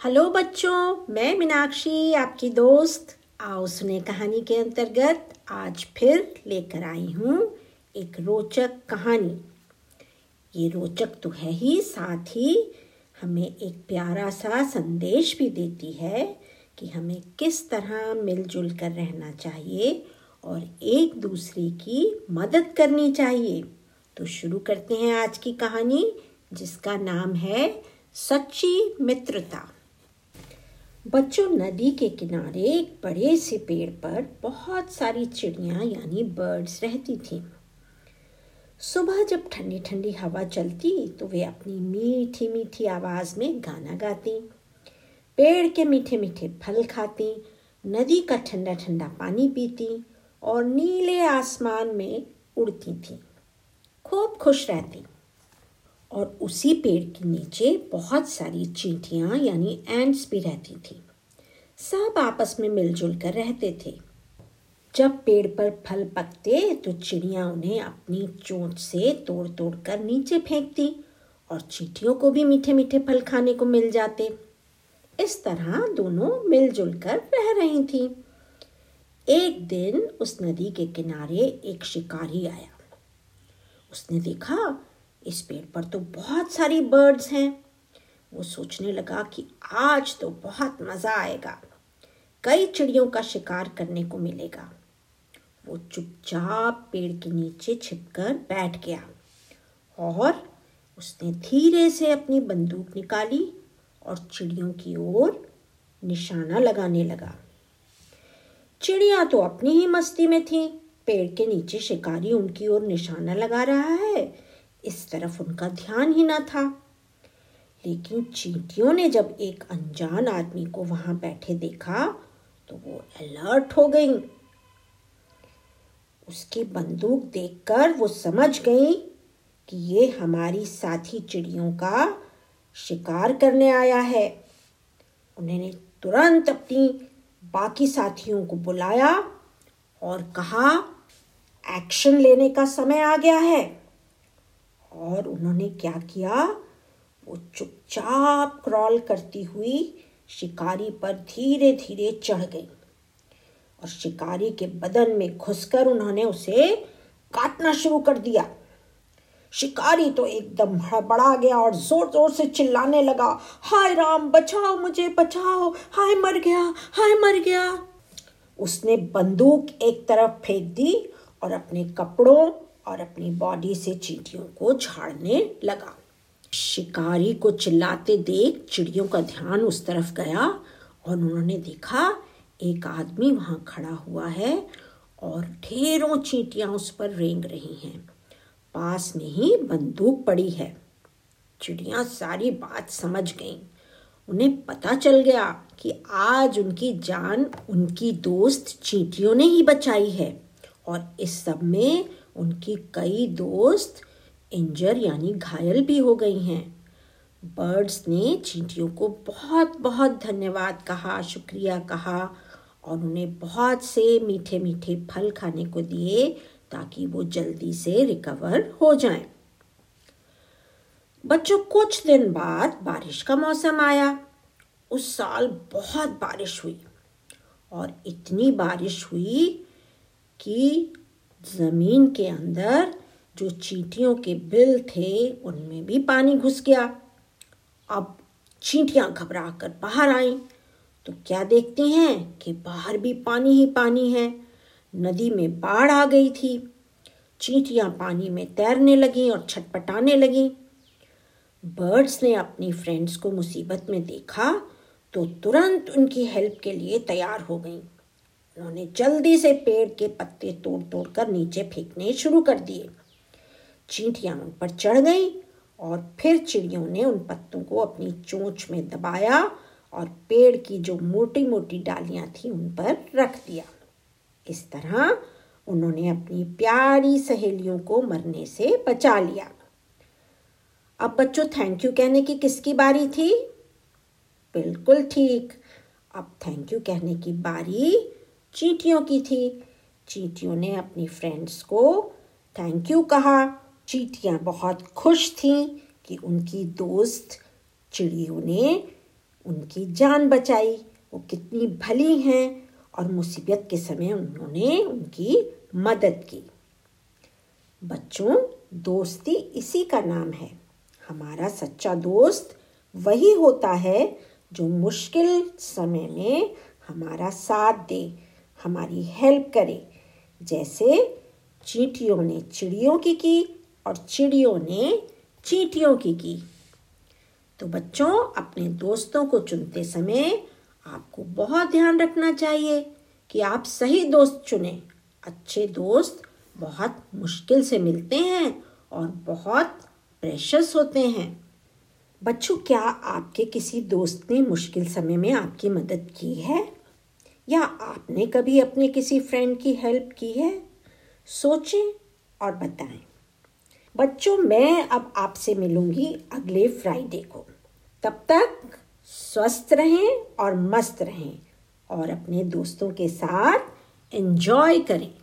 Hello बच्चों, मैं मीनाक्षी, आपकी दोस्त। आओ सुने कहानी के अंतर्गत आज फिर लेकर आई हूँ एक रोचक कहानी। ये रोचक तो है ही, साथ ही हमें एक प्यारा सा संदेश भी देती है कि हमें किस तरह मिलजुल कर रहना चाहिए और एक दूसरे की मदद करनी चाहिए। तो शुरू करते हैं आज की कहानी, जिसका नाम है सच्ची मित्रता। बच्चों नदी के किनारे एक बड़े से पेड़ पर बहुत सारी चिड़िया यानी बर्ड्स रहती थीं। सुबह जब ठंडी ठंडी हवा चलती तो वे अपनी मीठी मीठी आवाज़ में गाना गाती, पेड़ के मीठे मीठे फल खाती, नदी का ठंडा ठंडा पानी पीती और नीले आसमान में उड़ती थीं खूब खुश रहती और उसी पेड़ के नीचे बहुत सारी चींटियाँ, यानी एंड्स भी रहती थी। सब आपस में मिलजुल कर रहते थे। जब पेड़ पर फल पकते तो चिड़िया उन्हें अपनी चोंच से तोड़ तोड़ कर नीचे फेंकती और चींटियों को भी मीठे मीठे फल खाने को मिल जाते। इस तरह दोनों मिलजुल कर रह रही थी। एक दिन उस नदी के किनारे एक शिकारी आया। उसने देखा इस पेड़ पर तो बहुत सारी बर्ड्स हैं। वो सोचने लगा कि आज तो बहुत मज़ा आएगा। कई चिड़ियों का शिकार करने को मिलेगा। वो चुपचाप पेड़ के नीचे छिपकर बैठ गया और उसने धीरे से अपनी बंदूक निकाली और चिड़ियों की ओर निशाना लगाने लगा। चिड़िया तो अपनी ही मस्ती में थी। पेड़ के नीचे शिकारी उनकी ओर निशाना लगा रहा है इस तरफ़ उनका ध्यान ही ना था। लेकिन चींटियों ने जब एक अनजान आदमी को वहाँ बैठे देखा तो वो अलर्ट हो गई। उसकी बंदूक देखकर वो समझ गई कि ये हमारी साथी चिड़ियों का शिकार करने आया है। उन्होंने तुरंत अपनी बाकी साथियों को बुलाया और कहा एक्शन लेने का समय आ गया है। और उन्होंने क्या किया? वो चुपचाप क्रॉल करती हुई शिकारी पर धीरे धीरे चढ़ गई और शिकारी के बदन में घुसकर उन्होंने उसे काटना शुरू कर दिया। शिकारी तो एकदम हड़बड़ा गया और ज़ोर ज़ोर से चिल्लाने लगा, हाय राम, बचाओ मुझे, बचाओ, हाय मर गया, हाय मर गया। उसने बंदूक एक तरफ़ फेंक दी और अपने कपड़ों और अपनी बॉडी से चींटियों को झाड़ने लगा। शिकारी को चिल्लाते देख चिड़ियों का ध्यान उस तरफ़ गया और उन्होंने देखा, एक आदमी वहाँ खड़ा हुआ है और ढेरों चींटियाँ उस पर रेंग रही हैं। पास में ही बंदूक पड़ी है। चिड़िया सारी बात समझ गईं। उन्हें पता चल गया कि आज उनकी जान उनकी दोस्त चींटियों ने ही बचाई है और इस सब में उनकी कई दोस्त इंजर यानी घायल भी हो गई हैं बर्ड्स ने चींटियों को बहुत बहुत धन्यवाद कहा, शुक्रिया कहा और उन्हें बहुत से मीठे मीठे फल खाने को दिए ताकि वो जल्दी से रिकवर हो जाएँ। बच्चों, कुछ दिन बाद बारिश का मौसम आया उस साल बहुत बारिश हुई और इतनी बारिश हुई कि ज़मीन के अंदर जो चींटियों के बिल थे, उनमें भी पानी घुस गया। अब चींटियाँ घबरा कर बाहर आई। तो क्या देखती हैं कि बाहर भी पानी ही पानी है। नदी में बाढ़ आ गई थी। चींटियाँ पानी में तैरने लगी और छटपटाने लगी। बर्ड्स ने अपनी फ्रेंड्स को मुसीबत में देखा तो तुरंत उनकी हेल्प के लिए तैयार हो गईं। उन्होंने जल्दी से पेड़ के पत्ते तोड़ तोड़ कर नीचे फेंकने शुरू कर दिए। चींटियाँ उन पर चढ़ गईं और फिर चिड़ियों ने उन पत्तों को अपनी चोंच में दबाया और पेड़ की जो मोटी मोटी डालियाँ थी उन पर रख दिया। इस तरह उन्होंने अपनी प्यारी सहेलियों को मरने से बचा लिया। अब बच्चों थैंक यू कहने की किसकी बारी थी? बिल्कुल ठीक। अब थैंक यू कहने की बारी चींटियों की थी। चींटियों ने अपनी फ्रेंड्स को थैंक यू कहा। चींटियाँ बहुत खुश थीं कि उनकी दोस्त चिड़ियों ने उनकी जान बचाई। वो कितनी भली हैं और मुसीबत के समय उन्होंने उनकी मदद की। बच्चों, दोस्ती इसी का नाम है। हमारा सच्चा दोस्त वही होता है जो मुश्किल समय में हमारा साथ दे। हमारी हेल्प करे। जैसे चींटियों ने चिड़ियों की की और चिड़ियों ने चींटियों की की। तो बच्चों, अपने दोस्तों को चुनते समय आपको बहुत ध्यान रखना चाहिए कि आप सही दोस्त चुनें। अच्छे दोस्त बहुत मुश्किल से मिलते हैं और बहुत प्रेशस होते हैं। बच्चों, क्या आपके किसी दोस्त ने मुश्किल समय में आपकी मदद की है? या आपने कभी अपने किसी फ्रेंड की हेल्प की है? सोचें और बताएँ। बच्चों, मैं अब आपसे मिलूँगी अगले फ्राइडे को। तब तक स्वस्थ रहें और मस्त रहें और अपने दोस्तों के साथ एंजॉय करें।